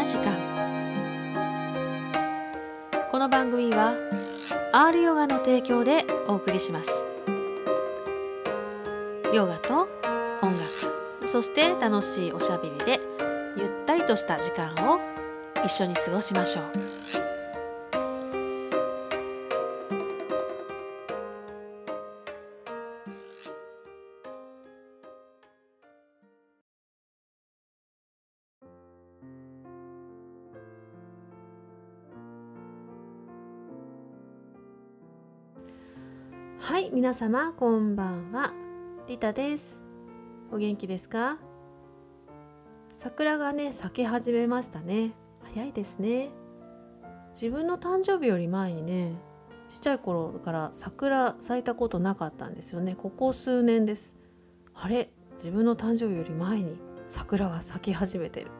な時間。この番組は R ヨガの提供でお送りします。ヨガと音楽そして楽しいおしゃべりでゆったりとした時間を一緒に過ごしましょう。皆様こんばんは。リタです。お元気ですか？桜がね咲き始めましたね。早いですね。自分の誕生日より前にねちっちゃい頃から桜咲いたことなかったんですよね。ここ数年です。あれ自分の誕生日より前に桜が咲き始めてる。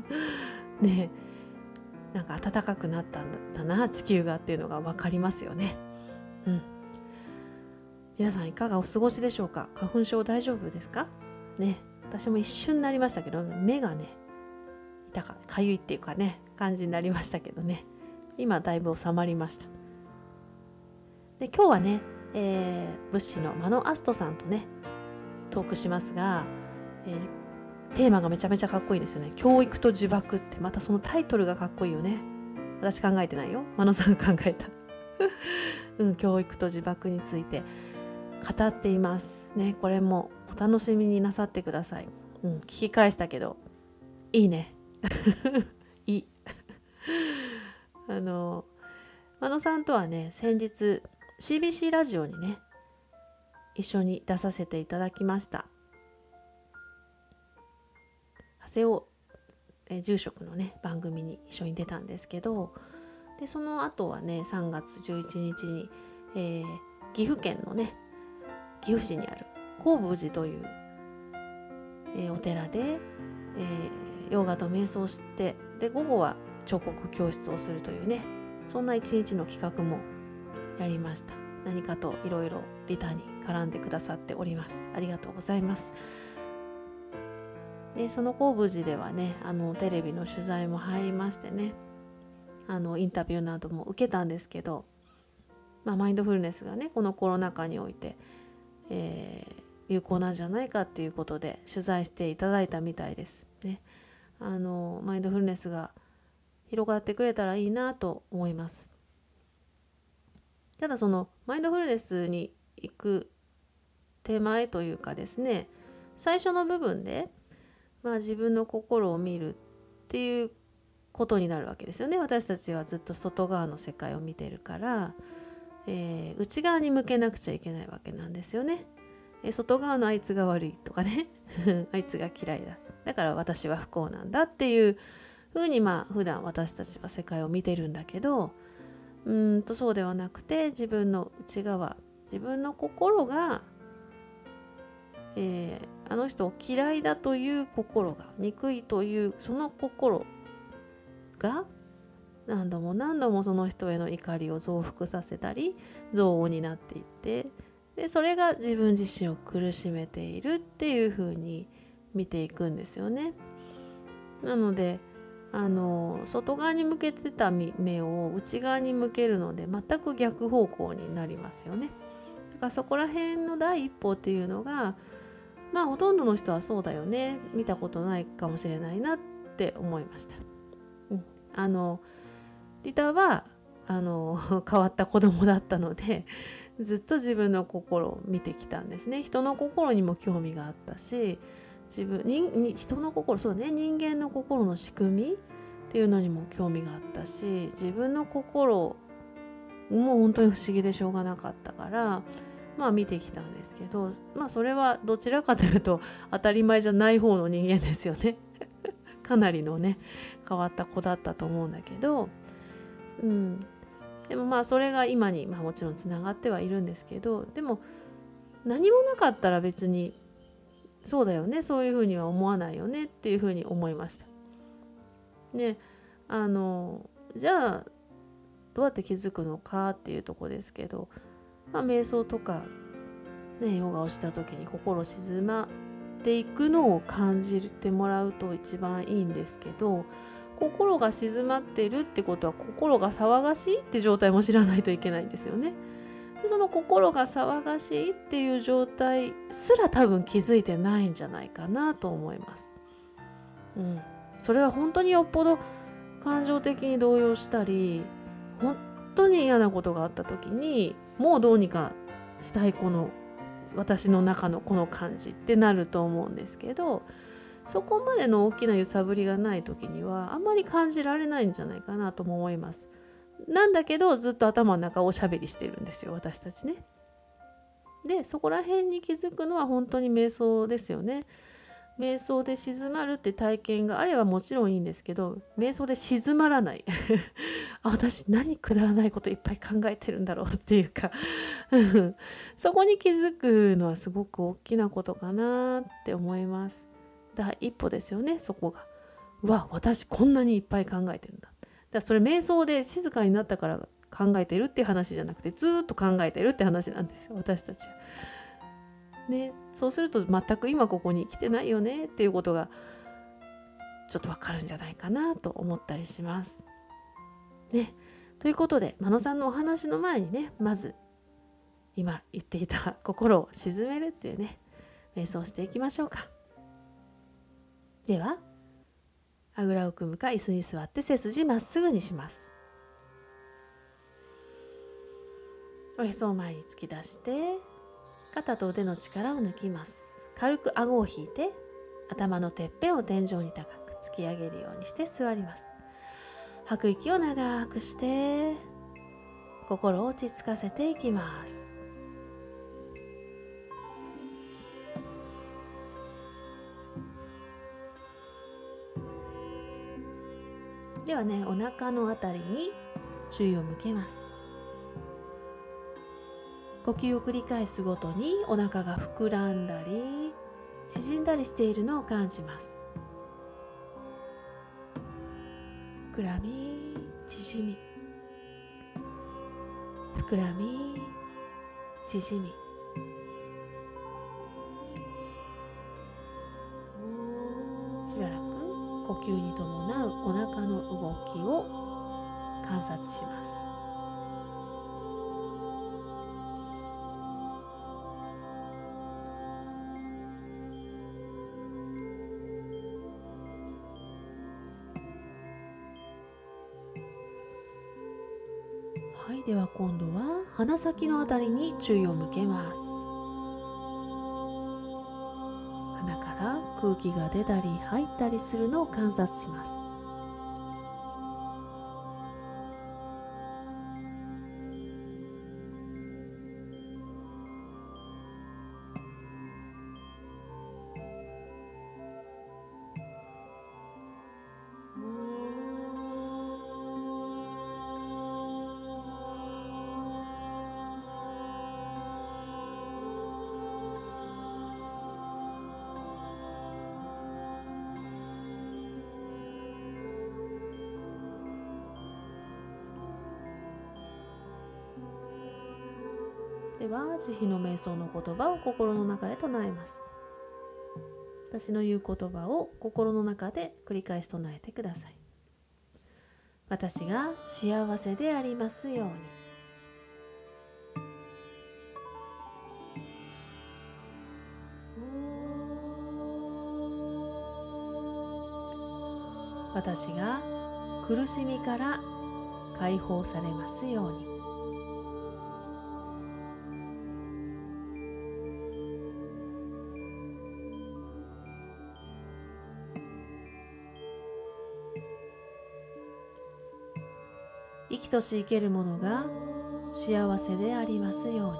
ね。なんか暖かくなったんだな地球がっていうのが分かりますよね。うん。皆さんいかがお過ごしでしょうか？花粉症大丈夫ですか？ね私も一瞬になりましたけど目がね痛かかゆいっていうかね感じになりましたけどね。今だいぶ収まりました。で今日はね、えー、物資のマノアストさんとねトークしますが、えー、テーマがめちゃめちゃかっこいいですよね。教育と呪縛ってまたそのタイトルがかっこいいよね。私考えてないよ。マノさんが考えた。うん、教育と呪縛について。語っています。ねこれもお楽しみになさってください、うん、聞き返したけどいいね。いい。あの真野さんとはね先日 CBC ラジオにね一緒に出させていただきました。長谷尾え住職のね番組に一緒に出たんですけどでその後はね3月11日に、えー、岐阜県のね岐阜市にある高武寺という、えー、お寺で、えー、ヨガと瞑想してで午後は彫刻教室をするというねそんな一日の企画もやりました。何かといろいろリタに絡んでくださっております。ありがとうございます。でその高武寺ではねあのテレビの取材も入りましてねあのインタビューなども受けたんですけど、まあ、マインドフルネスがねこのコロナ禍においてえー、有効なんじゃないかっていうことで取材していただいたみたいです。ね、あのマインドフルネスが広がってくれたらいいなと思います。ただそのマインドフルネスに行く手前というかですね最初の部分で、まあ、自分の心を見るっていうことになるわけですよね私たちはずっと外側の世界を見てるからえー、内側に向けなくちゃいけないわけなんですよね。え外側のあいつが悪いとかね あいつが嫌いだだから私は不幸なんだっていうふうにまあ普段私たちは世界を見てるんだけどうんとそうではなくて自分の内側自分の心が、えー、あの人を嫌いだという心が憎いというその心が何度も何度もその人への怒りを増幅させたり憎悪になっていってでそれが自分自身を苦しめているっていう風に見ていくんですよね。なのであの外側に向けてた目を内側に向けるので全く逆方向になりますよね。だからそこら辺の第一歩っていうのがまあほとんどの人はそうだよね見たことないかもしれないなって思いました。うん、あのリタはあの 変わった子供だったのでずっと自分の心を見てきたんですね。人の心にも興味があったし自分に人の心そうね人間の心の仕組みっていうのにも興味があったし自分の心も本当に不思議でしょうがなかったからまあ見てきたんですけどまあそれはどちらかというと当たり前じゃない方の人間ですよね。かなりのね変わった子だったと思うんだけどうん、でもまあそれが今に、まあ、もちろんつながってはいるんですけどでも何もなかったら別にそうだよねそういうふうには思わないよねっていうふうに思いました。であのじゃあどうやって気づくのかっていうとこですけど、まあ、瞑想とか、ね、ヨガをした時に心静まっていくのを感じてもらうと一番いいんですけど心が静まってるってことは心が騒がしいって状態も知らないといけないんですよね。でその心が騒がしいっていう状態すら多分気づいてないんじゃないかなと思います。うん、それは本当によっぽど感情的に動揺したり本当に嫌なことがあった時にもうどうにかしたいこの私の中のこの感じってなると思うんですけどそこまでの大きな揺さぶりがない時にはあんまり感じられないんじゃないかなとも思います。なんだけどずっと頭の中をおしゃべりしてるんですよ私たちね。でそこら辺に気づくのは本当に瞑想ですよね。瞑想で静まるって体験があればもちろんいいんですけど瞑想で静まらない あ私何くだらないこといっぱい考えてるんだろうっていうか そこに気づくのはすごく大きなことかなって思います第一歩ですよねそこがうわ私こんなにいっぱい考えてるんだだからそれ瞑想で静かになったから考えてるっていう話じゃなくてずっと考えてるって話なんですよ私たちね、そうすると全く今ここに来てないよねっていうことがちょっとわかるんじゃないかなと思ったりします。ね、ということで真野さんのお話の前にねまず今言っていた心を鎮めるっていうね瞑想していきましょうか。ではあぐらを組むか椅子に座って背筋まっすぐにします。おへそを前に突き出して肩と腕の力を抜きます。軽く顎を引いて頭のてっぺんを天井に高く突き上げるようにして座ります。吐く息を長くして心を落ち着かせていきます。ではねお腹のあたりに注意を向けます。呼吸を繰り返すごとにお腹が膨らんだり縮んだりしているのを感じます。膨らみ縮み。膨らみ縮み。しばらく。呼吸に伴うお腹の動きを観察します。はいでは今度は鼻先のあたりに注意を向けます。空気が出たり入ったりするのを観察します。慈悲の瞑想の言葉を心の中で唱えます。私の言う言葉を心の中で繰り返し唱えてください。私が幸せでありますように。私が苦しみから解放されますように。生きとし生けるものが幸せでありますよ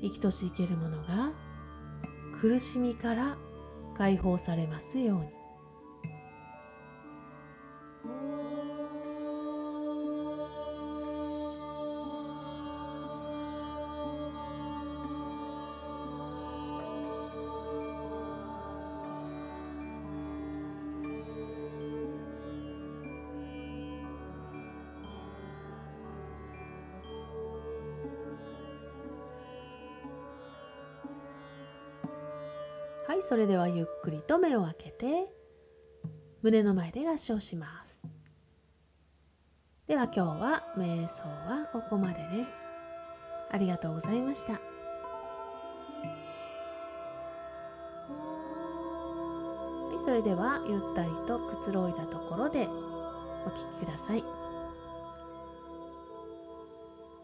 うに。生きとし生けるものが苦しみから解放されますように。それではゆっくりと目を開けて胸の前で合唱します。では今日は瞑想はここまでです。ありがとうございました。それではゆったりとくつろいだところでお聴きください。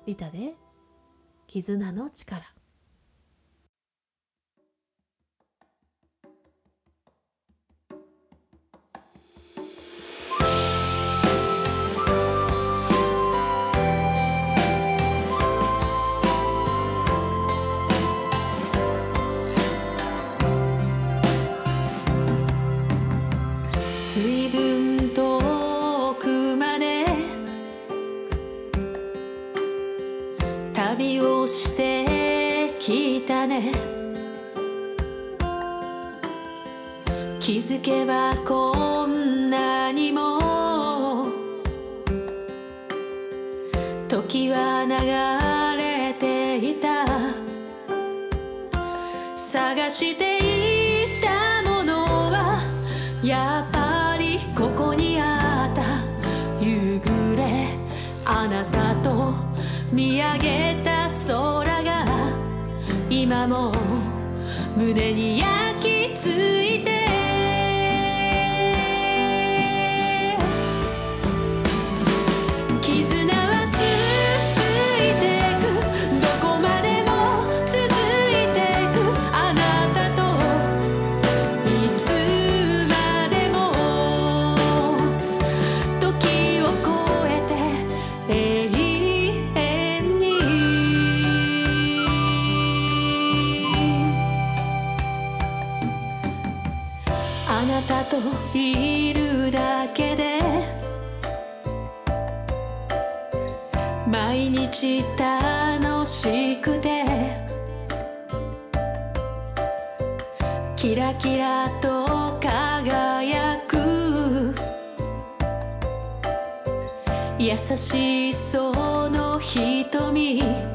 リタで絆の力。気づけばこんなにも時は流れていた。探していたものはやっぱりここにあった。夕暮れあなたと見上げた空が今も胸に焼き付いているだけで毎日楽しくてキラキラと輝く優しいその瞳。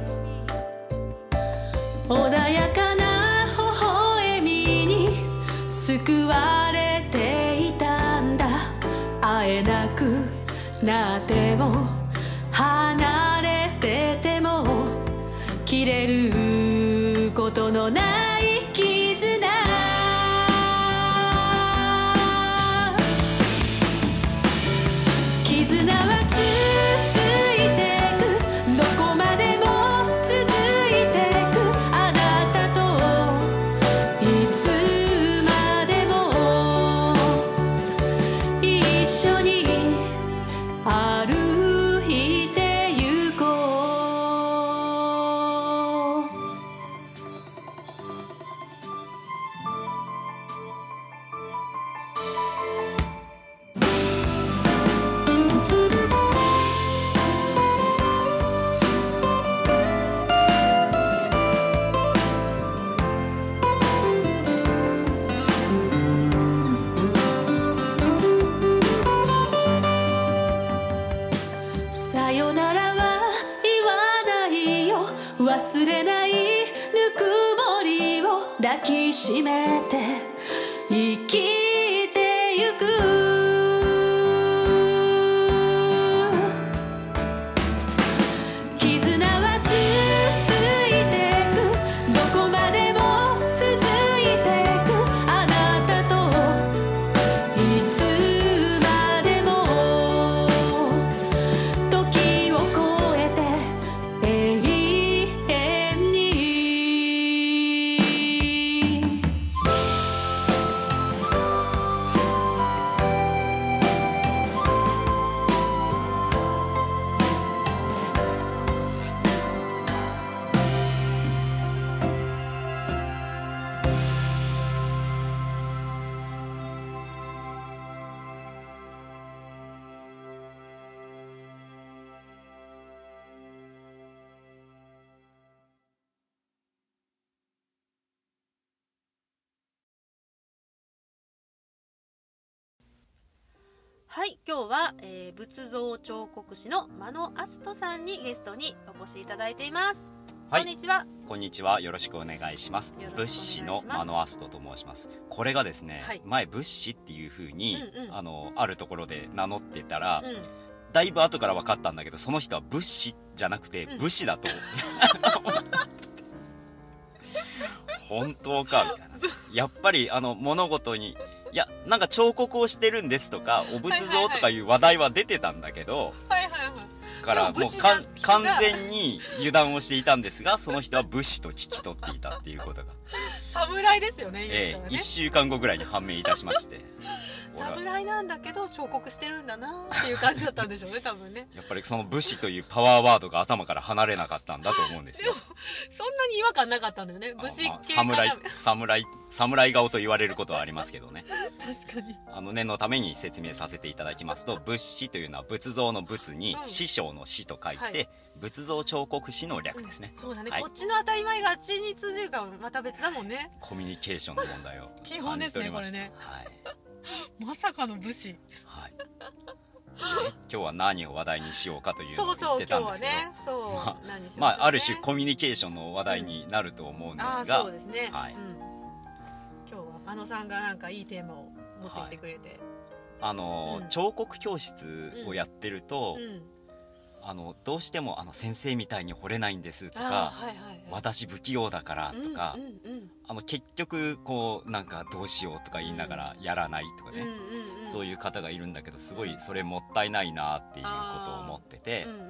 今日は、えー仏像彫刻師の間野篤人さんにゲストにお越しいただいていますはいこんにちは。こんにちは。よろしくお願いします。ます物資のマノアストと申します。これがですね、はい前物資っていう風に、うんうんあの、あるところで名乗ってたら、うん。だいぶ後から分かったんだけど、その人は物資じゃなくてうん武士だと。本当かみたいな。やっぱり、あの、物事に、いや、なんか彫刻をしてるんですとか、お仏像とかいう話題は出てたんだけど、はいはいはい。からもうか完全に油断をしていたんですが、その人は武士と聞き取っていたっていうことが、侍ですよね、言ええったらね1。週間後ぐらいに判明いたしまして。侍なんだけど彫刻してるんだなっていう感じだったんでしょうね、多分ね。やっぱりその武士というパワーワードが頭から離れなかったんだと思うんですよ。そんなに違和感なかったんだよね。武士系。侍、侍、侍顔と言われることはありますけどね。確かに。あの念のために説明させていただきますと、仏師というのは仏像の仏にうん師匠の師と書いて、はい仏像彫刻師の略ですね。そうだね、はいこっちの当たり前があっちに通じるかはまた別だもんね。コミュニケーションの問題を 基本ですておりました。これねはい。まさかの武士。はい。でね今日は何を話題にしようかというのそうそう、を言って今日はたんですけど、ね。そう。まああ、ある種コミュニケーションの話題になると思うんですが、そうですね。はいうん今日は、あのさんがなんかいいテーマを持ってきてくれて。あの、うん彫刻教室をやってると、うん。あの、どうしてもあの先生みたいに惚れないんですとか、はいはいはい。私不器用だからとか、うんうんうん。あの結局こうなんかどうしようとか言いながらやらないとかね。そういう方がいるんだけどすごいそれもったいないなっていうことを思っててうんうんうん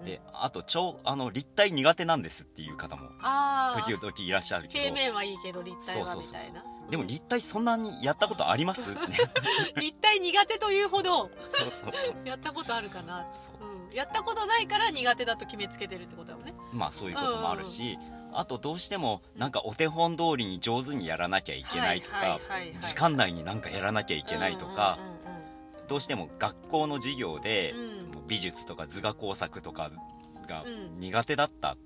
うん。であと超あの立体苦手なんですっていう方もああ。時々いらっしゃるけ平ど面はいいけど立体はみたいな。でも立体そんなにやったことあります？立体苦手というほど、やったことあるかな。やったことないから苦手だと決めつけてるってことだもんね。まあそういうこともあるし、あとどうしてもなんかお手本通りに上手にやらなきゃいけないとか、時間内になんかやらなきゃいけないとか、どうしても学校の授業で、美術とか図画工作とかがうん。苦手だった。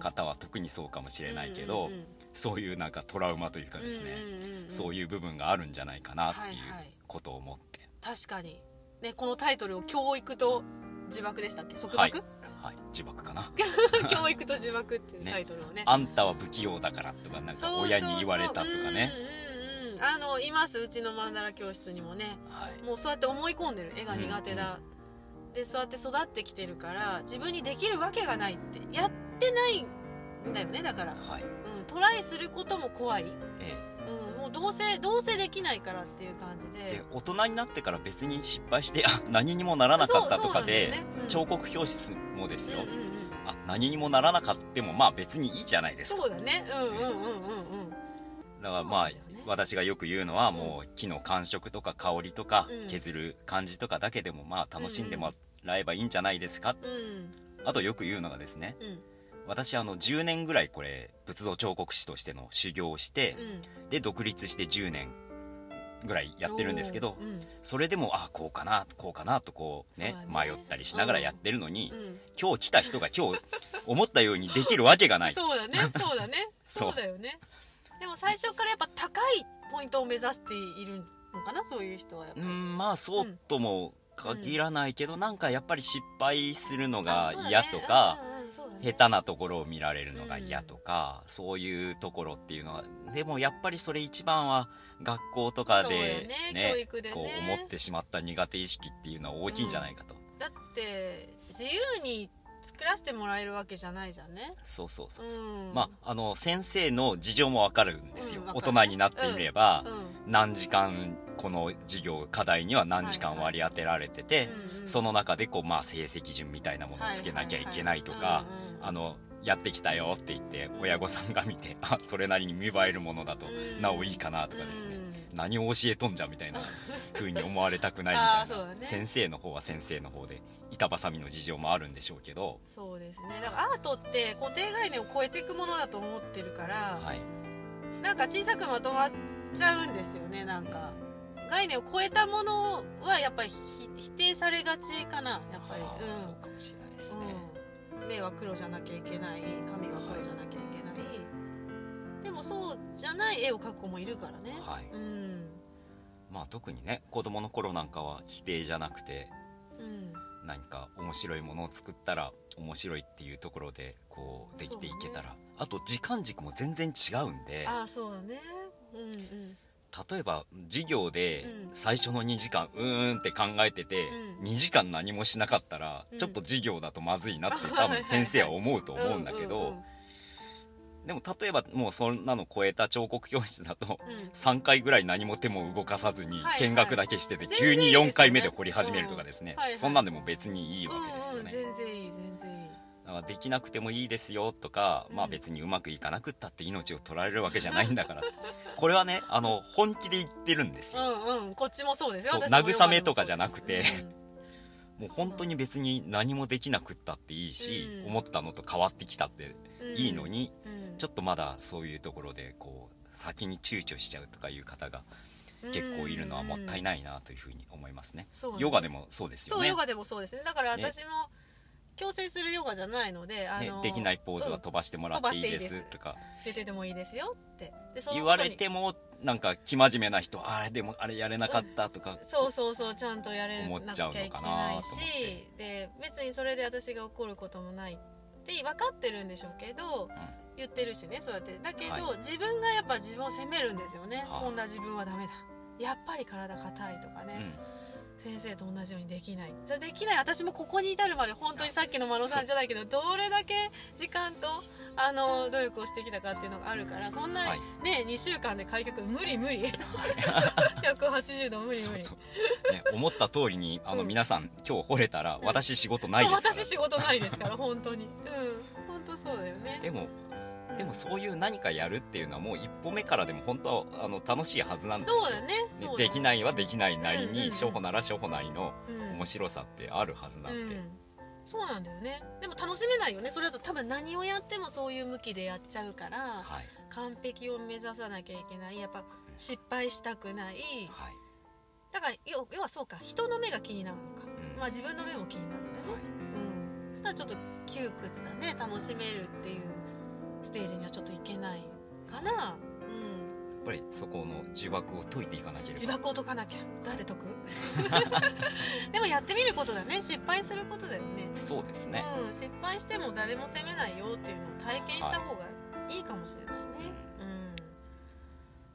方は特にそうかもしれないけど、そういうなんかトラウマというかですね、そういう部分があるんじゃないかなっていうことを思って、確かに。ね、このタイトルを教育と呪縛でしたっけ？束はい。縛、はい、呪縛かな。教育と呪縛っていうタイトルをね。あんたは不器用だからとかなんか親に言われたとかね。あの、います、うちのマンダラ教室にもね。はい。もうそうやって思い込んでる。絵が苦手だ、でそうやって育ってきてるから自分にできるわけがないって。やってないんだよねだから、はい。うん、トライすることも怖い、うん、えもうどうせどうせできないからっていう感じで。えで大人になってから別に失敗してあ何にもならなかったとかで、ね。うん。彫刻教室もですよ、うんうんうん。あ何にもならなかってもまあ別にいいじゃないですか。そうだね。うんうんうんうんうん。だからまあ、ね。私がよく言うのはもう木の感触とか香りとか、うん。削る感じとかだけでもまあ楽しんでもらえばいいんじゃないですか、うん。あとよく言うのがですねうん私あの10年ぐらいこれ仏像彫刻師としての修行をしてう、ん。で独立して10年ぐらいやってるんですけど、うん。それでもあこうかなこうかなとこうねね。迷ったりしながらやってるのに、うん。今日来た人が今日思ったようにできるわけがない。そうだね そうだね。そう。だよね。でも最初からやっぱ高いポイントを目指しているのかなそういう人はやっぱり。うんまあそうとも限らないけど、なんかやっぱり失敗するのが嫌とか、下手なところを見られるのが嫌とか、そういうところっていうのはでもやっぱりそれ一番は学校とかでね教育でね。こう思ってしまった苦手意識っていうのは大きいんじゃないかと、だって自由に作らせてもらえるわけじゃないじゃんね。そうそうそうそう、うん。まああの先生の事情もわかるんですよ、大人になってみれば、うん。何時間この授業課題には何時間割り当てられてて、その中でこう、まあ、成績順みたいなものをつけなきゃいけないとかあのやってきたよって言って親御さんが見てあそれなりに見栄えるものだとうん。なおいいかなとかですね、うん。何を教えとんじゃみたいな風に思われたくないみあたいな、ね。先生の方は先生の方で板挟みの事情もあるんでしょうけど、そうですね。だからアートって固定概念を超えていくものだと思ってるから、はい、なんか小さくまとまっちゃうんですよねなんか概念を超えたものはやっぱりひ否定されがちかなやっぱり。あーそうかもしれないですね、うん、目は黒じゃなきゃいけない髪は黒じゃなきゃいけない、でもそうじゃない絵を描く子もいるからね、はい。うん。まあ特にね子供の頃なんかは否定じゃなくてうん。何か面白いものを作ったら面白いっていうところでこうできていけたら、あと時間軸も全然違うんで。ああそうだね。うんうん例えば授業でうん。最初の2時間うーんって考えてて、うん。2時間何もしなかったら、うん。ちょっと授業だとまずいなって 多分先生は思うと思うんだけど、でも例えばもうそんなの超えた彫刻教室だと、うん。3回ぐらい何も手も動かさずにはい見学だけしてて、全急に然いいですよね。4回目で掘り始めるとかですね、そんなんでも別にいいわけですよね、全然いい全然いいできなくてもいいですよとか、まあうん。別にうまくいかなくったって命を取られるわけじゃないんだから。これはねあの本気で言ってるんですよ、うんうん。こっちもそうですよ。慰めとかじゃなくて。うですもう本当に別に何もできなくったっていいし、うん。思ったのと変わってきたってうんいいのに、うん。ちょっとまだそういうところでこう先に躊躇しちゃうとかいう方が結構いるのはもったいないなというふうに思いますね、そうね。ヨガでもそうですよね。そうヨガでもそうですね。だから私も強制するヨガじゃないのであのねできないポーズは飛ばしてもらっていいですす。とか。出ててもいいですよって。でその言われてもなんか生真面目な人あれでもあれやれなかったとか、そうそうそうちゃんとやれ思っちゃなきゃいけうのかなないしで別にそれで私が怒ることもないって分かってるんでしょうけど、言ってるしねそうやって。だけど、はい。自分がやっぱ自分を責めるんですよね、はあこんな自分はダメだ。やっぱり体硬いとかね、うん先生と同じようにできない。それできない。私もここに至るまで本当にさっきの真野さんじゃないけどどれだけ時間とあの努力をしてきたかっていうのがあるからそんな、はい。ね2週間で開脚無理無理。180度無理無理。ね、思った通りにあの、うん。皆さん今日惚れたら私仕事ないですから。私仕事ないですから本当に。うん。本当そうだよね。でもでもそういう何かやるっていうのはもう一歩目からでも本当はあの楽しいはずなんですよ。そうだね。そうだできないはできないなりに初歩なら初歩なりのうん。面白さってあるはずなんで、うん。そうなんだよね。でも楽しめないよね。それだと多分何をやってもそういう向きでやっちゃうからはい。完璧を目指さなきゃいけない。やっぱ失敗したくない。はい。だから要要はそうか。人の目が気になるのか、うん。まあ自分の目も気になるんだね、はい。うん。そしたらちょっと窮屈だね。楽しめるっていうステージにはちょっといけないかな。うん。やっぱりそこの呪縛を解いていかなければ。自爆を解かなきゃ。どうやって解く？でもやってみることだね。失敗することだよね。そうですね、うん、失敗しても誰も責めないよっていうのを体験した方がいいかもしれないね、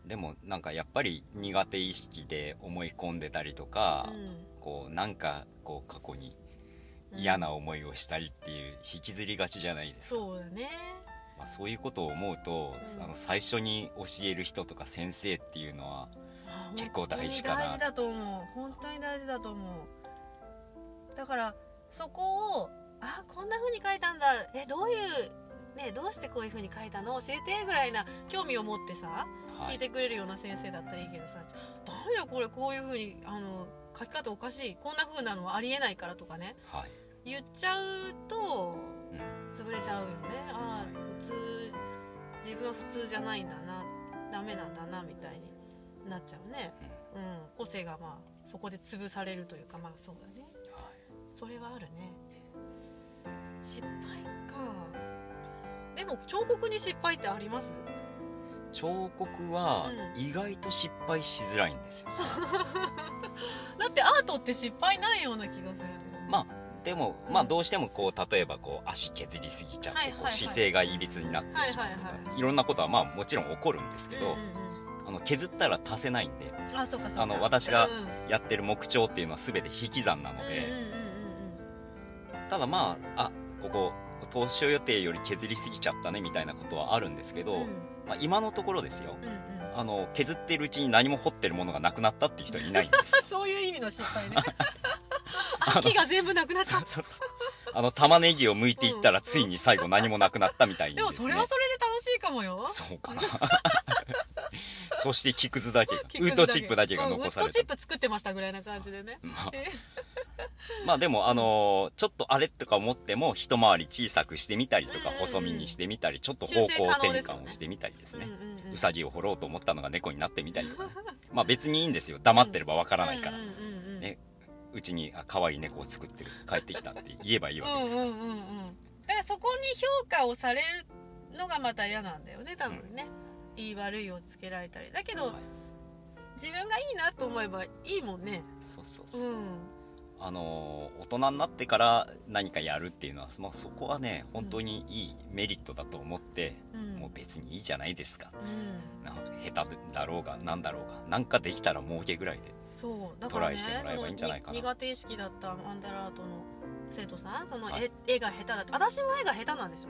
でもなんかやっぱり苦手意識で思い込んでたりとか、うん。こうなんかこう過去に嫌な思いをしたりっていう引きずりがちじゃないですか、そうだねまあ、そういうことを思うと、うん。あの最初に教える人とか先生っていうのはあ結構大事かな。大事だと思う。本当に大事だと思う。だからそこをあこんな風に書いたんだ。えどういうねどうしてこういう風に書いたの？教えてぐらいな興味を持ってさはい。聞いてくれるような先生だったらいいけどさ「何だこれこういう風にあの書き方おかしい。こんな風なのはありえないから」とかね。はい、言っちゃうとうん潰れちゃうよね。ああ普通自分は普通じゃないんだな。ダメなんだなみたいになっちゃうね、うん、個性がまあそこで潰されるというかまあそうだね。はい。それはあるね。失敗か。でも彫刻に失敗ってあります？彫刻はうん。意外と失敗しづらいんですよ、だってアートって失敗ないような気がする。まあでも、うん。まあどうしてもこう例えばこう足削りすぎちゃってこう姿勢がいびつになってしまうとか、はいろんなことはまあもちろん起こるんですけど、あの削ったら足せないんでうんあそうかそうか。あの私がうんやってる木彫っていうのは全て引き算なので、ただまああここ当初予定より削りすぎちゃったねみたいなことはあるんですけど、うん。まあ、今のところですよ。あの削ってるうちに何も掘ってるものがなくなったっていう人はいないんです。そういう意味の失敗ね 秋が全部なくなっちゃっ そうそうそう。あの玉ねぎを剥いていったらついに最後何もなくなったみたいにでもそれはそれで楽しいかもよ。そうかな。そして木くずだけがウッドチップだけがうん残された。ウッドチップ作ってましたぐらいな感じでね。まあ。えまあでもあのーちょっとあれとか思っても一回り小さくしてみたりとか細身にしてみたりちょっと方向転換をしてみたりですね。うさぎを掘ろうと思ったのが猫になってみたりとかねまあ別にいいんですよ黙ってればわからないからうんうんうんうちにあ可愛い猫を作ってる帰ってきたって言えばいいわけですから。うんうんうん。うんだからそこに評価をされるのがまた嫌なんだよね多分ね、言い悪いをつけられたり。だけど、はい。自分がいいなと思えばいいもんね。そうそうそう。うん。あのー大人になってから何かやるっていうのは、まあ、そこはね本当にいいメリットだと思って、うん。もう別にいいじゃないですか。うん。な下手だろうが何だろうがなんかできたら儲けぐらいでそうだからね苦手意識だったマンダラートの生徒さんその絵,、はい。絵が下手だって私も絵が下手なんですよ。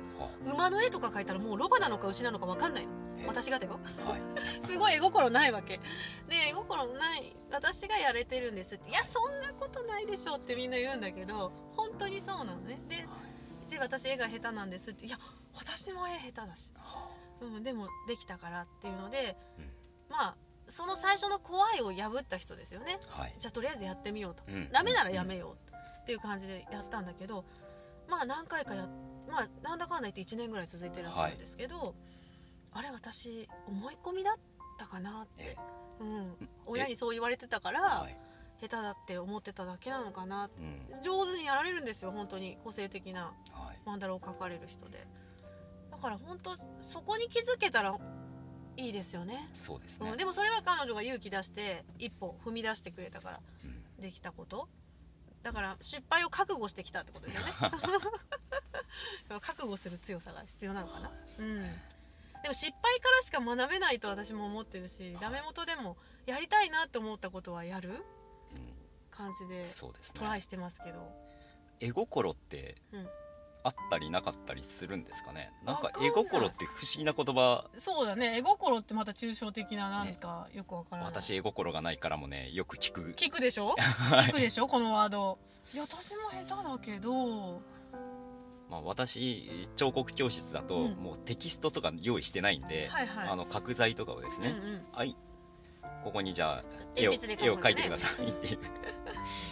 馬の絵とか描いたらもうロバなのか牛なのか分かんない。私がだよ。はい。すごい絵心ないわけ。で絵心ない私がやれてるんですっていやそんなことないでしょってみんな言うんだけど本当にそうなのね。でで私絵が下手なんですっていや私も絵下手だし、うん、でもできたからっていうので、うん。まあその最初の怖いを破った人ですよね。はい。じゃあとりあえずやってみようと、うん。ダメならやめようっていう感じでやったんだけどまあ何回かやまあなんだかんだ言って1年ぐらい続いてらっしゃるんですけど、あれ私思い込みだったかなって。え、うん、親にそう言われてたから、はい。下手だって思ってただけなのかなうん。上手にやられるんですよ本当に。個性的なはい。マンダラを描かれる人で。だから本当そこに気づけたらいいですよね。そうですね。うん、でもそれは彼女が勇気出して一歩踏み出してくれたからうん。できたこと。だから失敗を覚悟してきたってことですよね。覚悟する強さが必要なのかな、うん、でも失敗からしか学べないと私も思ってるしダメ元でもやりたいなって思ったことはやる？感じでトライしてますけど、絵心ってうん、あったりなかったりするんですかね？なんか絵心って不思議な言葉。そうだね。絵心ってまた抽象的ななんかよくわからない、私絵心がないからもねよく聞く。聞くでしょ？聞くでしょ？このワード。いや私も下手だけど。まあ、私彫刻教室だと、うん。もうテキストとか用意してないんで、はいはい。あの角材とかをですね、うんうん。はい。ここにじゃあ絵を鉛筆で絵を描いてくださいっていう。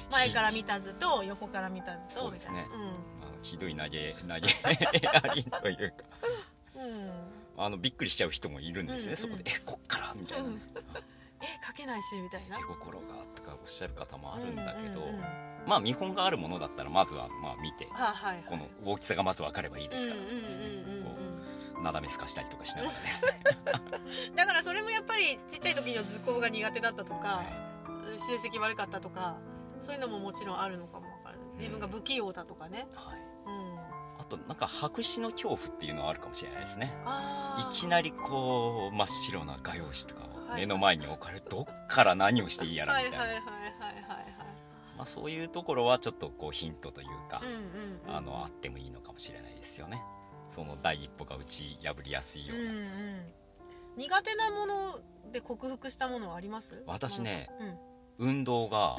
前から見た図と横から見た図とそうですね。みたいなあのひどい投げ 投げありというか。うん、うんあのびっくりしちゃう人もいるんですね、うんうんそこで「えこっから?」みたいな、うん。え描けないしみたいな。絵心がとかおっしゃる方もあるんだけど、うんうんうんまあ見本があるものだったらまずはまあ見て。あはいはい。この大きさがまず分かればいいですから。ですねうんうんうん。なだめすかしたりとかしながらですね、だからそれもやっぱりちっちゃい時の図工が苦手だったとかは成績悪かったとかそういうのももちろんあるのかもわからない。自分が不器用だとかね。いはいとなんか白紙の恐怖っていうのはあるかもしれないですね。あいきなりこう真っ白な画用紙とかをはい。目の前に置かれどっから何をしていいやらはみたいな、まあ、そういうところはちょっとこうヒントというか、あのあってもいいのかもしれないですよね。その第一歩が打ち破りやすいような、うんうん。苦手なもので克服したものはあります？私ね、うん、運動が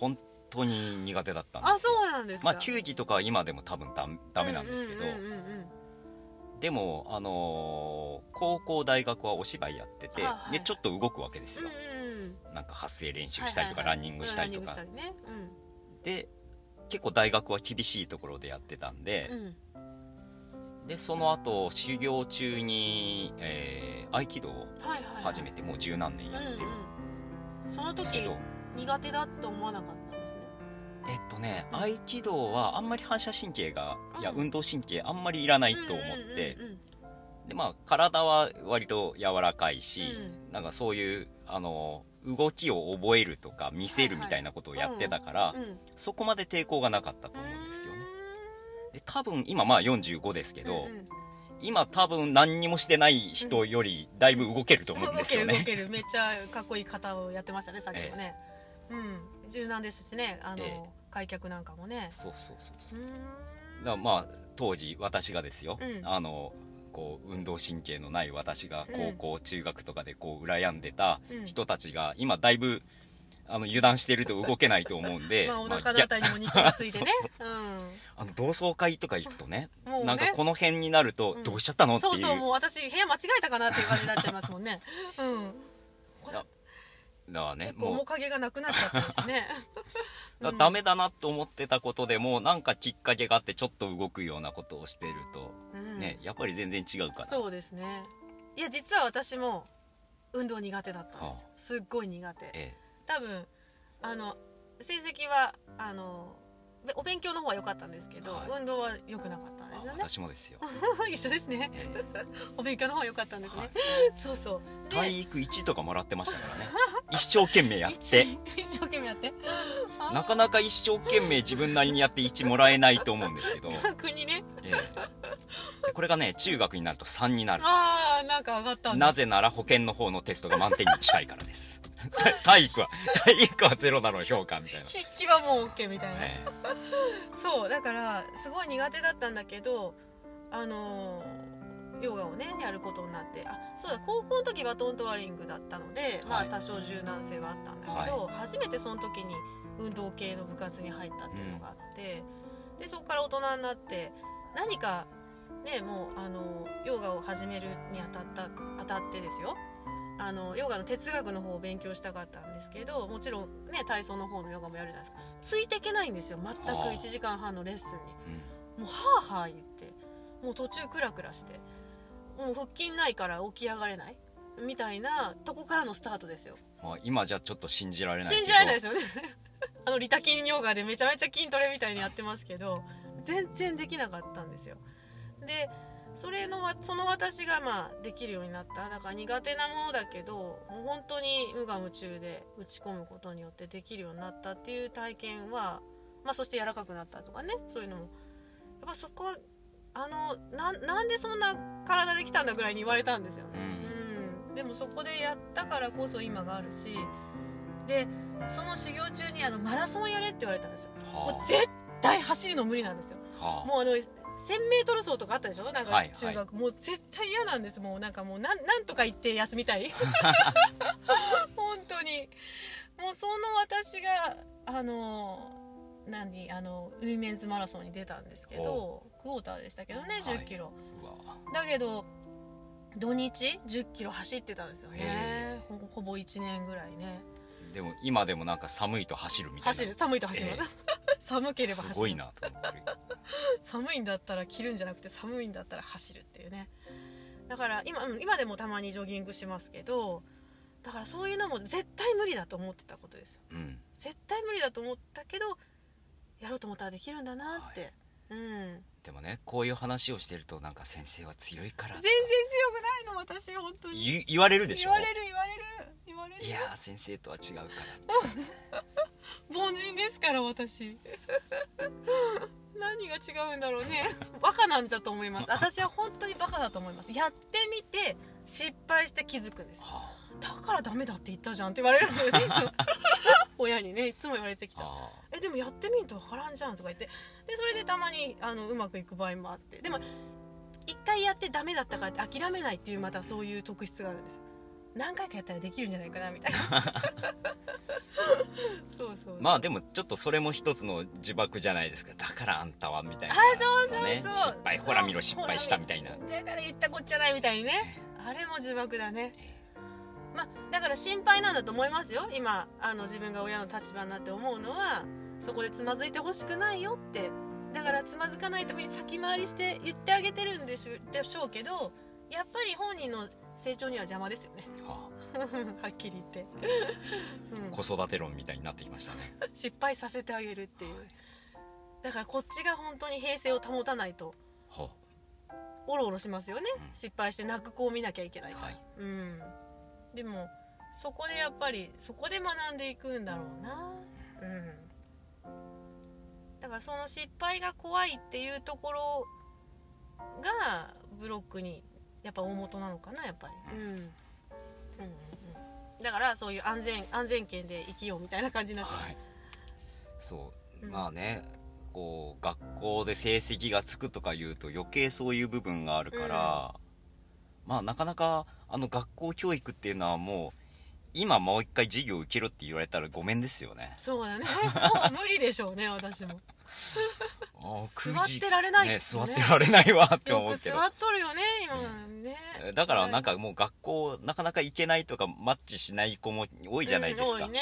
本当に苦手だったんあですよ。そうなんですか。まあ球技とかは今でも多分ダダメなんですけど、でも、あのー高校大学はお芝居やってて、はいはい。でちょっと動くわけですよ、なんか発声練習したりとか、はいはいはい。ランニングしたりとか、で結構大学は厳しいところでやってたんででその後修行中に、えー合気道をはいはい始めてもう十何年やってる。うんうん。そのですけど、苦手だと思わなかっえっとね、うん。合気道はあんまり反射神経が、いやうん運動神経あんまりいらないと思って、うんうんうんでまあ体は割と柔らかいし、うなんかそういうあの動きを覚えるとか見せるみたいなことをやってたから、うんうんそこまで抵抗がなかったと思うんですよね。で多分今まあ45ですけど、うんうん。今多分何にもしてない人よりだいぶ動けると思うんですよね、動ける動ける。めっちゃかっこいい方をやってましたねさっきもね、うん柔軟ですしねあの、ええ。開脚なんかもね。そうそうそうそう。だまあ当時私がですよ、うん。あのこう運動神経のない私がうん。高校、中学とかでこう羨んでたうん。人たちが今だいぶあの油断してると動けないと思うんで、まあおまあ腹のあたりにも肉がついてね。同窓会とか行くとねね。なんかこの辺になるとうん。どうしちゃったのっていう,、そうそうもう私部屋間違えたかなっていう感じになっちゃいますもんね。うんだだからね。結構面影がなくなっちゃったりしてねだ ダメだなと思ってたことでもなんかきっかけがあってちょっと動くようなことをしてると、うん。ねやっぱり全然違うから。そうですねいや実は私も運動苦手だったんです。よすっごい苦手。え多分あの成績はあのべお勉強の方は良かったんですけど、はい。運動は良くなかったんであすよね。私もですよ、一緒ですね。ええ お勉強の方は良かったんですね、はい。そうそう。で体育1とかもらってましたからね。一生懸命やって。一生懸命やって。なかなか一生懸命自分なりにやって1もらえないと思うんですけど、逆にね。ええ。でこれがね中学になると3になるああなんか上がったなぜなら保険の方のテストが満点に近いからです 体育は体育はゼロなの評価みたいな、筆記はもう OK みたいな、え そうだからすごい苦手だったんだけどあのーヨガをねやることになって。あそうだ高校の時バトントワリングだったので、まはい。あ多少柔軟性はあったんだけど、初めてその時に運動系の部活に入ったっていうのがあって、でそこから大人になって何かねもうあのヨガを始めるにあたったあたってですよあのヨガの哲学の方を勉強したかったんですけどもちろんね体操の方のヨガもやるじゃないですか。ついていけないんですよ。全くはあ。1時間半のレッスンに。うん。もうはあはあ言って。もう途中クラクラして。もう腹筋ないから起き上がれない。みたいなとこからのスタートですよ。まあ、今じゃちょっと信じられない信じられないですよね。あのリタ筋ヨガでめちゃめちゃ筋トレみたいにやってますけど全然できなかったんですよ。でそれのわその私がまあできるようになった。だから苦手なものだけどもう本当に無我夢中で打ち込むことによってできるようになったっていう体験は、まあ、そして柔らかくなったとかね。そういうのも。やっぱそこはあのななんでそんな体できたんだぐらいに言われたんですよね、うん、でもそこでやったからこそ今があるしでその修行中にあのマラソンやれって言われたんですよ。はもう絶対走るの無理なんですよ。あはあ。もうあの 1000m 走とかあったでしょ？なんはいか中学、もう絶対嫌なんです。もうなんかもうなんなんとか言って休みたい。本当に。もうその私があの何？あのウィメンズマラソンに出たんですけどクォーターでしたけどね1 0キロ、うわ。だけど土日1 0キロ走ってたんですよね。へほほぼ1年ぐらいね。でも今でもなんか寒いと走るみたいな。走る。寒いと走る、え寒ければ走るすごいなと思って 寒いんだったら着るんじゃなくて寒いんだったら走るっていうね。だから今うん今でもたまにジョギングしますけどだからそういうのも絶対無理だと思ってたことですよ。うん。絶対無理だと思ったけどやろうと思ったらできるんだなって、うん。でもねこういう話をしてるとなんか先生は強いから全然強くないの私本当に。言言われるでしょ？言われる言われる言われる。いやー先生とは違うから。凡人ですから私。何が違うんだろうね。バカなんだと思います。私は本当にバカだと思います。やってみて失敗して気づくんです。はだからダメだって言ったじゃんって言われるのよねいつも。親にねいつも言われてきた。あは「えでもやってみんと分からんじゃん」とか言って。でそれでたまにあのうまくいく場合もあって。でも一回やってダメだったからって諦めないっていうまたそういう特質があるんです。何回かやったらできるんじゃないかなみたいな。そうそうまあでもちょっとそれも一つの呪縛じゃないですか。だからあんたはみたいな。あそうそうそう。ね失敗ほら見ろ失敗したみたいな。だから言ったこっちゃないみたいにね。あれも呪縛だねまあだから心配なんだと思いますよ。今あの自分が親の立場になって思うのはそこでつまずいてほしくないよって。だからつまずかないために先回りして言ってあげてるんでしょでしょうけどやっぱり本人の成長には邪魔ですよね。は はっきり言って、うん。あ、子育て論みたいになってきましたね。失敗させてあげるっていう。だからこっちが本当に平静を保たないと。はおろおろしますよね、うん。失敗して泣く子を見なきゃいけないから、はい。うんでもそこでやっぱりそこで学んでいくんだろうな。うん。だからその失敗が怖いっていうところがブロックにやっぱ大元なのかなやっぱり。うん、うんうんうん。だからそういう安全安全圏で生きようみたいな感じになっちゃう、はい。そう、うん。まあねこう学校で成績がつくとか言うと余計そういう部分があるから、まあなかなかあの学校教育っていうのはもう今もう一回授業受けろって言われたらごめんですよね。そうだね。もう無理でしょうね私も。座ってられないね。ね座ってられないわってよ思うけど。く座っとるよね今ね。だからなんかもう学校なかなか行けないとかマッチしない子も多いじゃないですか、うん多いね。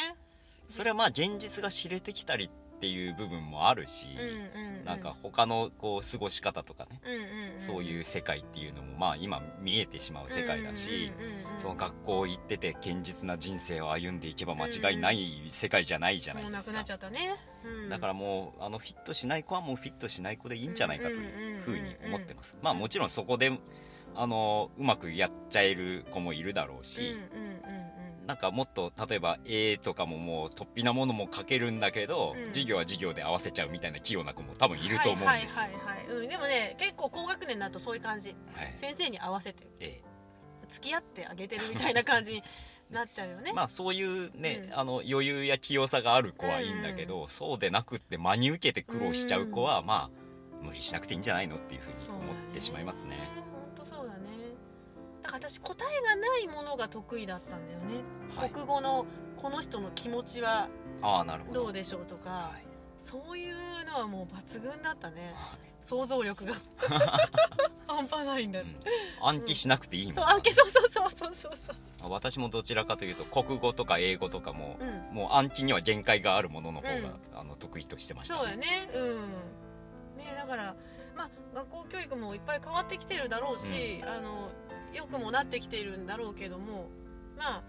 それはまあ現実が知れてきたりっていう部分もあるし、うんうんうん。なんか他のこう過ごし方とかね、うんうんうんそういう世界っていうのもまあ今見えてしまう世界だし、うんうんその学校行ってて堅実な人生を歩んでいけば間違いない世界じゃないじゃないですか。もうなくなっちゃったね、うん。だからもうあのフィットしない子はもうフィットしない子でいいんじゃないかというふうに思ってます。まあもちろんそこであのうまくやっちゃえる子もいるだろうし、うんうんなんかもっと例えば絵とかももう突飛なものも描けるんだけど、うん。授業は授業で合わせちゃうみたいな器用な子も多分いると思うんですよ、はいはいはい、はい。うん、でもね結構高学年になるとそういう感じ。はい。先生に合わせて。え付き合ってあげてるみたいな感じになっちゃうよね。え まあそういうね、うん。あの余裕や器用さがある子はいいんだけど、そうでなくって真に受けて苦労しちゃう子は、まあ無理しなくていいんじゃないのっていうふうに思ってしまいますねだから私答えがないものが得意だったんだよね、はい。国語のこの人の気持ちはああなるほど。どうでしょうとか、はい。そういうのはもう抜群だったね。想像力が。半端ないんだ、うん。暗記しなくていいもん。そう暗記。そうそうそうそうそうそう。私もどちらかというと国語とか英語とかも、うん。もう暗記には限界があるものの方が、うん。あの得意としてましたそうだね。うん。ねだからまあ学校教育もいっぱい変わってきてるだろうし、あの良くもなってきているんだろうけどもまあ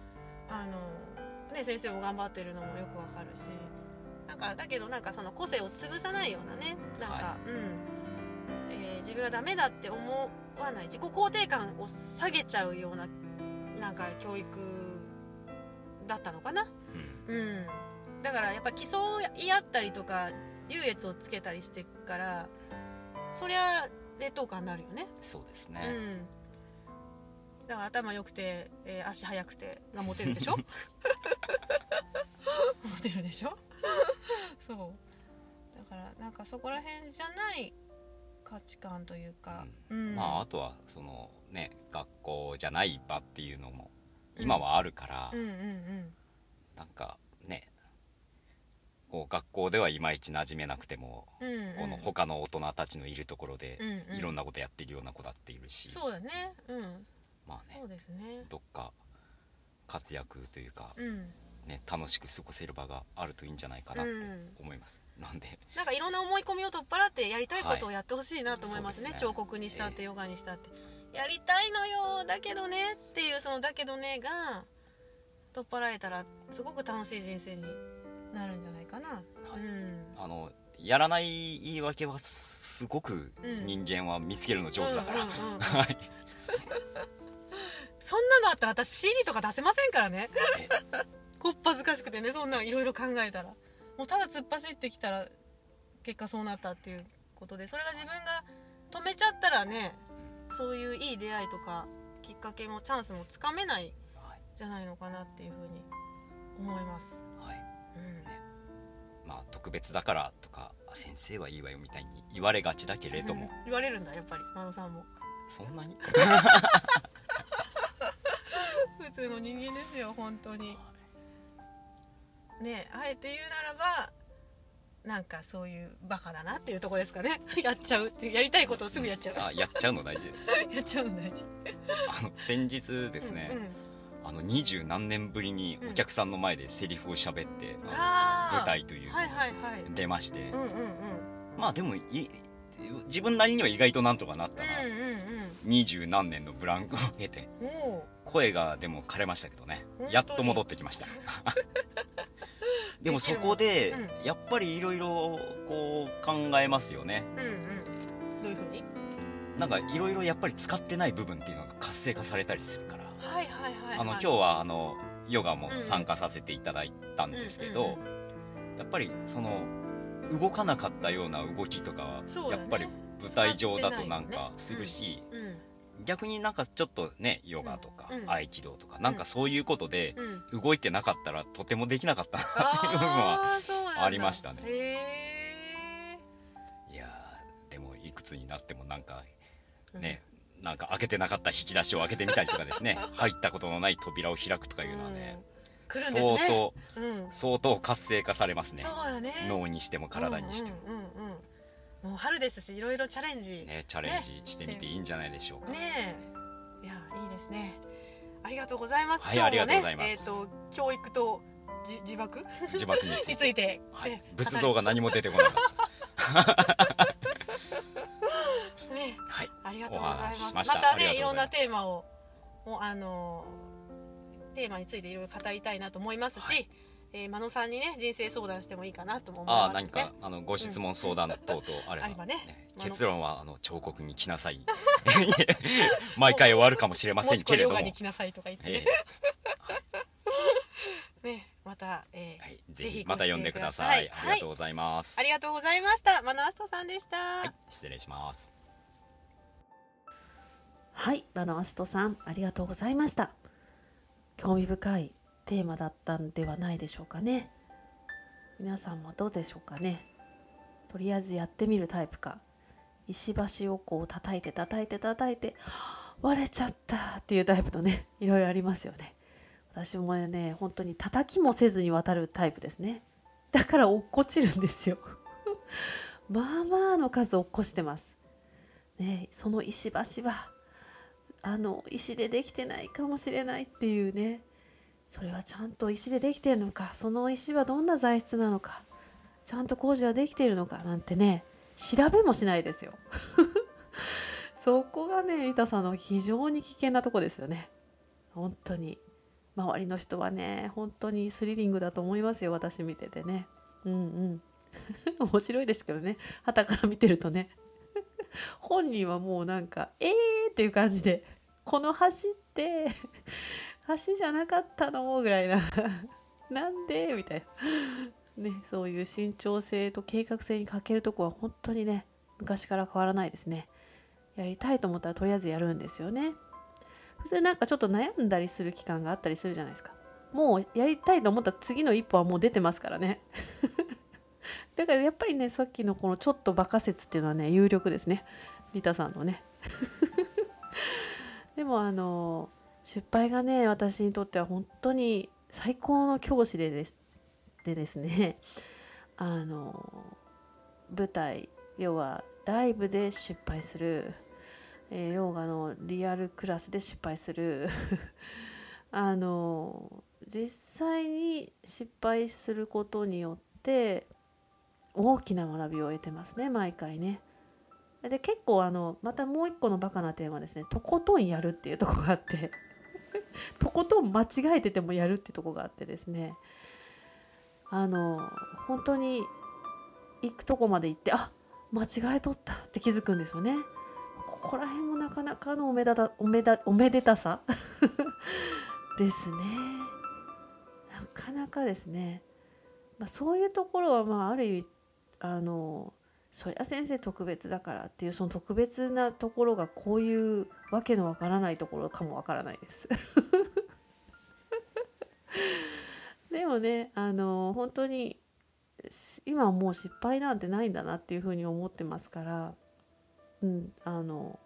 あのね先生も頑張ってるのもよくわかるしなんかだけどなんかその個性を潰さないようなねなんか、はうん、えー自分はダメだって思わない自己肯定感を下げちゃうようななんか教育だったのかな。うん。うん、だからやっぱ競い合ったりとか優越をつけたりしてからそりゃ劣等感になるよね、そうですね、うんだから頭良くて、えー足速くてがモテるでしょ？モテるでしょ？そう。だからなんかそこら辺じゃない価値観というか、うん。まああとはそのね学校じゃない場っていうのも今はあるから、うんうんうん。なんかねこう学校ではいまいち馴染めなくても、うんうん。この他の大人たちのいるところでうんうん。いろんなことやってるような子だっているし、そうだね。うんまあねそうですね。どっか活躍というか、うん。ね、楽しく過ごせる場があるといいんじゃないかなってうん思います、なんで。なんかいろんな思い込みを取っ払ってやりたいことをやってほしいなと思いますね,、はいすね。彫刻にしたってヨガにしたって、やりたいのよだけどねっていうそのだけどねが取っ払えたらすごく楽しい人生になるんじゃないかな、はい。うん。あのやらない言い訳はすごくうん。人間は見つけるの上手だから、うんうんうんうん。はいそんなのあったら私 CD とか出せませんからね。え こっぱずかしくてねそんなんいろいろ考えたら。もうただ突っ走ってきたら結果そうなったっていうことで。それが自分が止めちゃったらねそういういい出会いとかきっかけもチャンスもつかめないはい。じゃないのかなっていうふうに思います、はい。うん。まあ特別だからとかあ先生はいいわよみたいに言われがちだけれども、言われるんだやっぱり。真野さんも。そんなに？普通の人間ですよ本当に。ねあえて言うならばなんかそういうバカだなっていうところですかね。やっちゃうってやりたいことをすぐやっちゃう。あやっちゃうの大事です。やっちゃうの大事。あの先日ですね、うんうん。あの二十何年ぶりにお客さんの前でセリフを喋って、あーあの舞台というはいはいはい。出まして、うんうんうん。まあでもい自分なりには意外となんとかなったな。うんうん二十何年のブランクを経て。声がでも枯れましたけどね。やっと戻ってきました。でもそこでうやっぱりいろいろこう考えますよね。ーうんうん。どういうふうに？なんかいろいろやっぱり使ってない部分っていうのが活性化されたりするから。はいはいはい、はい、あの今日はあのヨガも参加させていただいたんですけうんどやっぱりその動かなかったような動きとかはやっぱり舞台上だとなんかするしうん。逆になんかちょっとねヨガとかうん。合気道とかなんかそういうことでうん。動いてなかったらとてもできなかったなっていう部分はありましたね。へいやーでもいくつになってもなんかねなんか開けてなかった引き出しを開けてみたりとかですね。入ったことのない扉を開くとかえいうのはね来るんですね。相当うん。相当活性化されますね。そうだね。脳にしても体にしても、うんうんうんうん。もう春ですしいろいろチャレンジ。ね、チャレンジしてみていいんじゃないでしょうか、ねえ。いやいいですね。ありがとうございます、はい今日もね。ありがとうございます。えっ、と教育とじ自爆？自爆について。はい。ね、仏像が何も出てこなかったねはい。ありがとうございます。また。ねいろんなテーマをもうあのテーマについていろいろ語りたいなと思いますし、はい。えー、真野さんにね人生相談してもいいかなとも思いああますしね。何かあのご質問相談等々あれば,、あればね。結論はあの彫刻に来なさい。毎回終わるかもしれませんけれども。ヨガに来なさいとか言って。ねえ、ねまた、えーえはい、ぜひまた読んでください、はいありがとうございます、ありがとうございました。マノアストさんでした。はい、失礼します。はい、バノアストさん、ありがとうございました。興味深いテーマだったんではないでしょうかね。皆さんもどうでしょうかね。とりあえずやってみるタイプか、石橋をこう叩いて叩いて叩いて、割れちゃったっていうタイプとね、いろいろありますよね。私もね、本当に叩きもせずに渡るタイプですね。だから落っこちるんですよ。まあまあの数落っこしてます。ね、その石橋はあの石でできてないかもしれないっていうね。それはちゃんと石でできてるのか。その石はどんな材質なのか。ちゃんと工事はできてるのかなんてね。調べもしないですよ。そこがねリタさんの非常に危険なとこですよね。本当に。周りの人はね本当にスリリングだと思いますよ私見ててね。うんうん。面白いですけどね。旗から見てるとね。本人はもうなんか「えー!」っていう感じで「この橋って橋じゃなかったの?」ぐらいな「なんで?」みたいな、ね、そういう慎重性と計画性に欠けるとこは本当にね昔から変わらないですね。やりたいと思ったらとりあえずやるんですよね。普通なんかちょっと悩んだりする期間があったりするじゃないですか。もうやりたいと思った次の一歩はもう出てますからね。だからやっぱりねさっきのこのちょっとバカ説っていうのはね有力ですね。リタさんのね。でもあの失敗がね私にとっては本当に最高の教師でですでですね。あの舞台要はライブで失敗する、えーヨガのリアルクラスで失敗する。あの実際に失敗することによって大きな学びを得てますね毎回ね。で結構あのまたもう一個のバカなテーマですねとことんやるっていうとこがあって とことん間違えててもやるってとこがあってですねあの本当に行くとこまで行ってあ間違えとったって気づくんですよね。ここら辺もなかなかのおめだたおめだおめでたさ ですね。なかなかですね。まあ、そういうところはまあある意味あのそりゃ先生特別だからっていうその特別なところがこういうわけのわからないところかもわからないです。でもねあの本当に今はもう失敗なんてないんだなっていうふうに思ってますから、うん、あの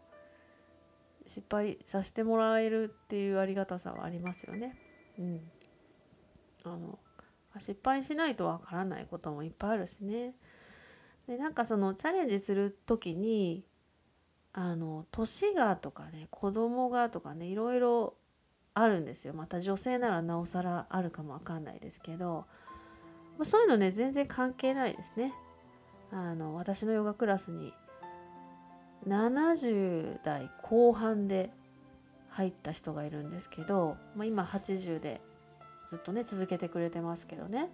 失敗させてもらえるっていうありがたさはありますよね。うん、あの失敗しないとわからないこともいっぱいあるしね。でなんかそのチャレンジする時にあの年がとかね子供がとかねいろいろあるんですよまた女性ならなおさらあるかもわかんないですけど、まあ、そういうのね全然関係ないですね。あの私のヨガクラスに70代後半で入った人がいるんですけど、まあ、今80でずっとね続けてくれてますけどね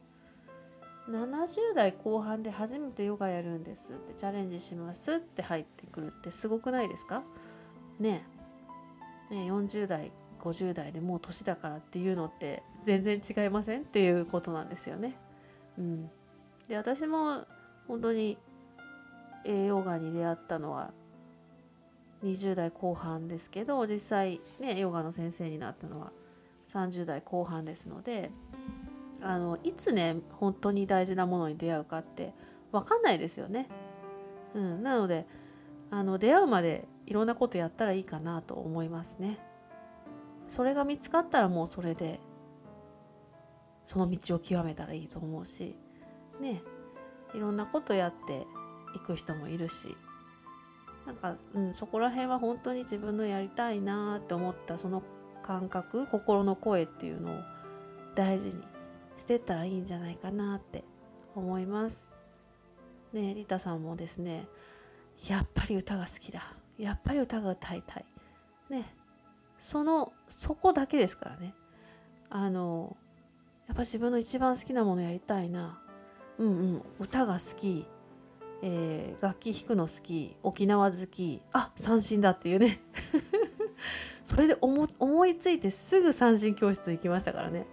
70代後半で初めてヨガやるんですってチャレンジしますって入ってくるってすごくないですか？ねえ。ねえ40代50代でもう年だからっていうのって全然違いませんっていうことなんですよね。うん、で私も本当にえーヨガに出会ったのは20代後半ですけど実際ねヨガの先生になったのは30代後半ですのであのいつね本当に大事なものに出会うかって分かんないですよね。うん、なのであの出会うまでいろんなことやったらいいかなと思いますね。それが見つかったらもうそれでその道を極めたらいいと思うしねいろんなことやっていく人もいるしなんか、うん、そこら辺は本当に自分のやりたいなって思ったその感覚心の声っていうのを大事にしてったらいいんじゃないかなって思います。ねリタさんもですねやっぱり歌が好きだ。やっぱり歌が歌いたい。ねそのそこだけですからね。あのやっぱ自分の一番好きなものやりたいな。うんうん。歌が好き、えー楽器弾くの好き。沖縄好き。あ三振だっていうね。それで思思いついてすぐ三振教室行きましたからね。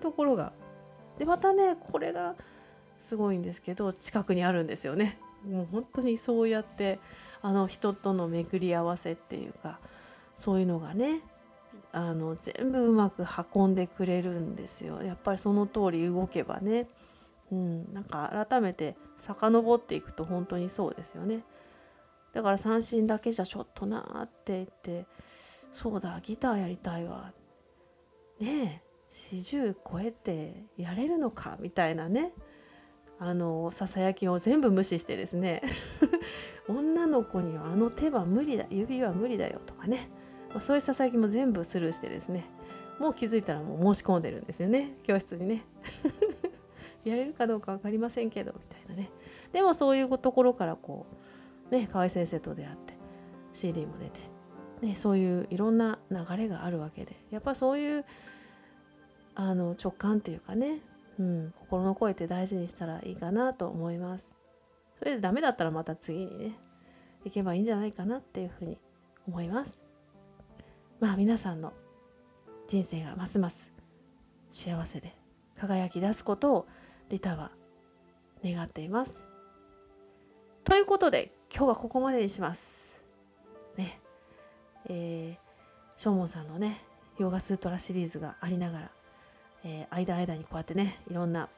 ところが。でまたねこれがすごいんですけど近くにあるんですよね。もう本当にそうやってあの人との巡り合わせっていうかそういうのがねあの全部うまく運んでくれるんですよ。やっぱりその通り動けばね。うんなんか改めて遡っていくと本当にそうですよね。だから三振だけじゃちょっとなーって言ってそうだギターやりたいわ。ねえ。40超えてやれるのかみたいなね。あのささやきを全部無視してですね。女の子にはあの手は無理だ指は無理だよとかね、まあそういうささやきも全部スルーしてですね。もう気づいたらもう申し込んでるんですよね。教室にね。やれるかどうか分かりませんけどみたいなね。でもそういうところからこうね河合先生と出会って CD も出て、ね、そういういろんな流れがあるわけでやっぱそういうあの直感っていうかね、うん、心の声って大事にしたらいいかなと思います。それでダメだったらまた次にね行けばいいんじゃないかなっていうふうに思います。まあ皆さんの人生がますます幸せで輝き出すことをリタは願っています。ということで今日はここまでにします。ね。えー、しょうもんさんのねヨガスートラシリーズがありながら、えー間間にこうやってねいろんな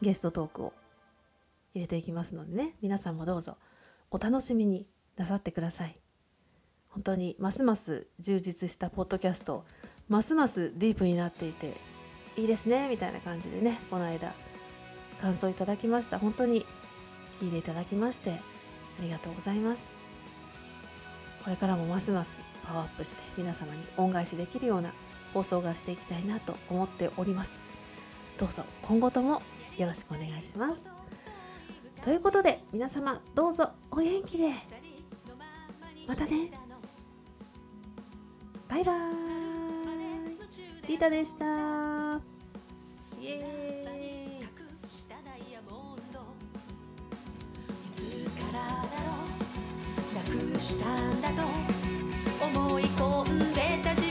ゲストトークを入れていきますのでね。皆さんもどうぞお楽しみになさってください。本当にますます充実したポッドキャストますますディープになっていていいですねみたいな感じでねこの間感想いただきました。本当に聞いていただきましてありがとうございます。これからもますますパワーアップして皆様に恩返しできるような放送がしていきたいなと思っております。どうぞ今後ともよろしくお願いします。ということで皆様どうぞお元気で。またね。バイバーイ。リータでした。イエーイ。したダイヤモンドいつからだろう。なくしたんだと思い込んでた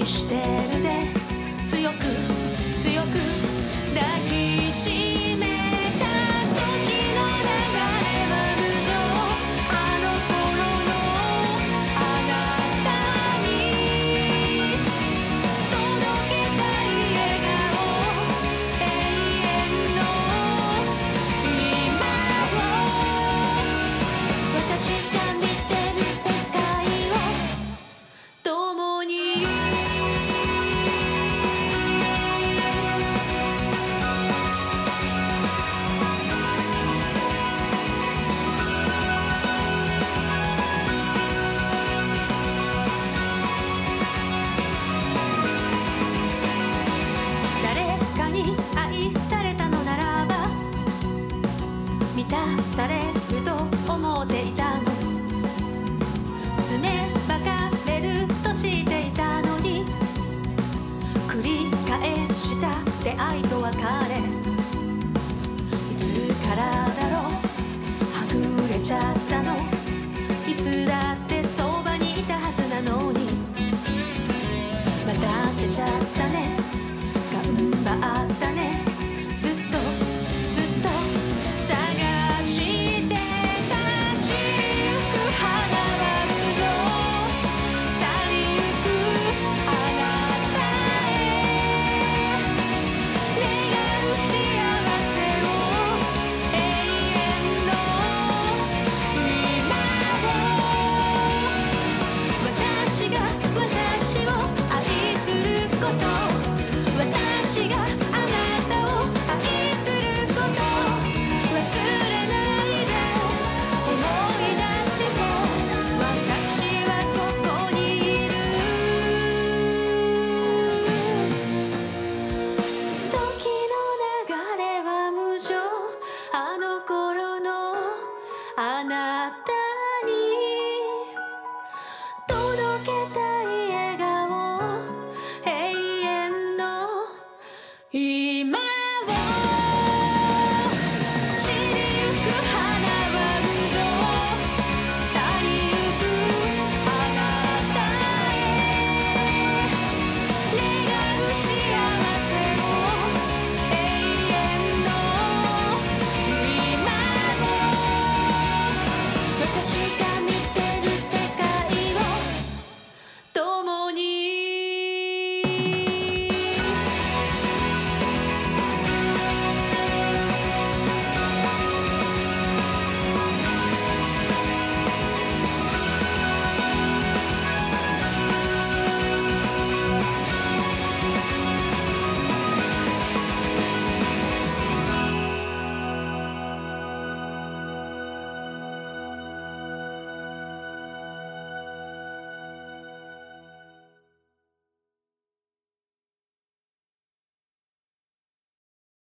愛してるで。強く強く抱きしめ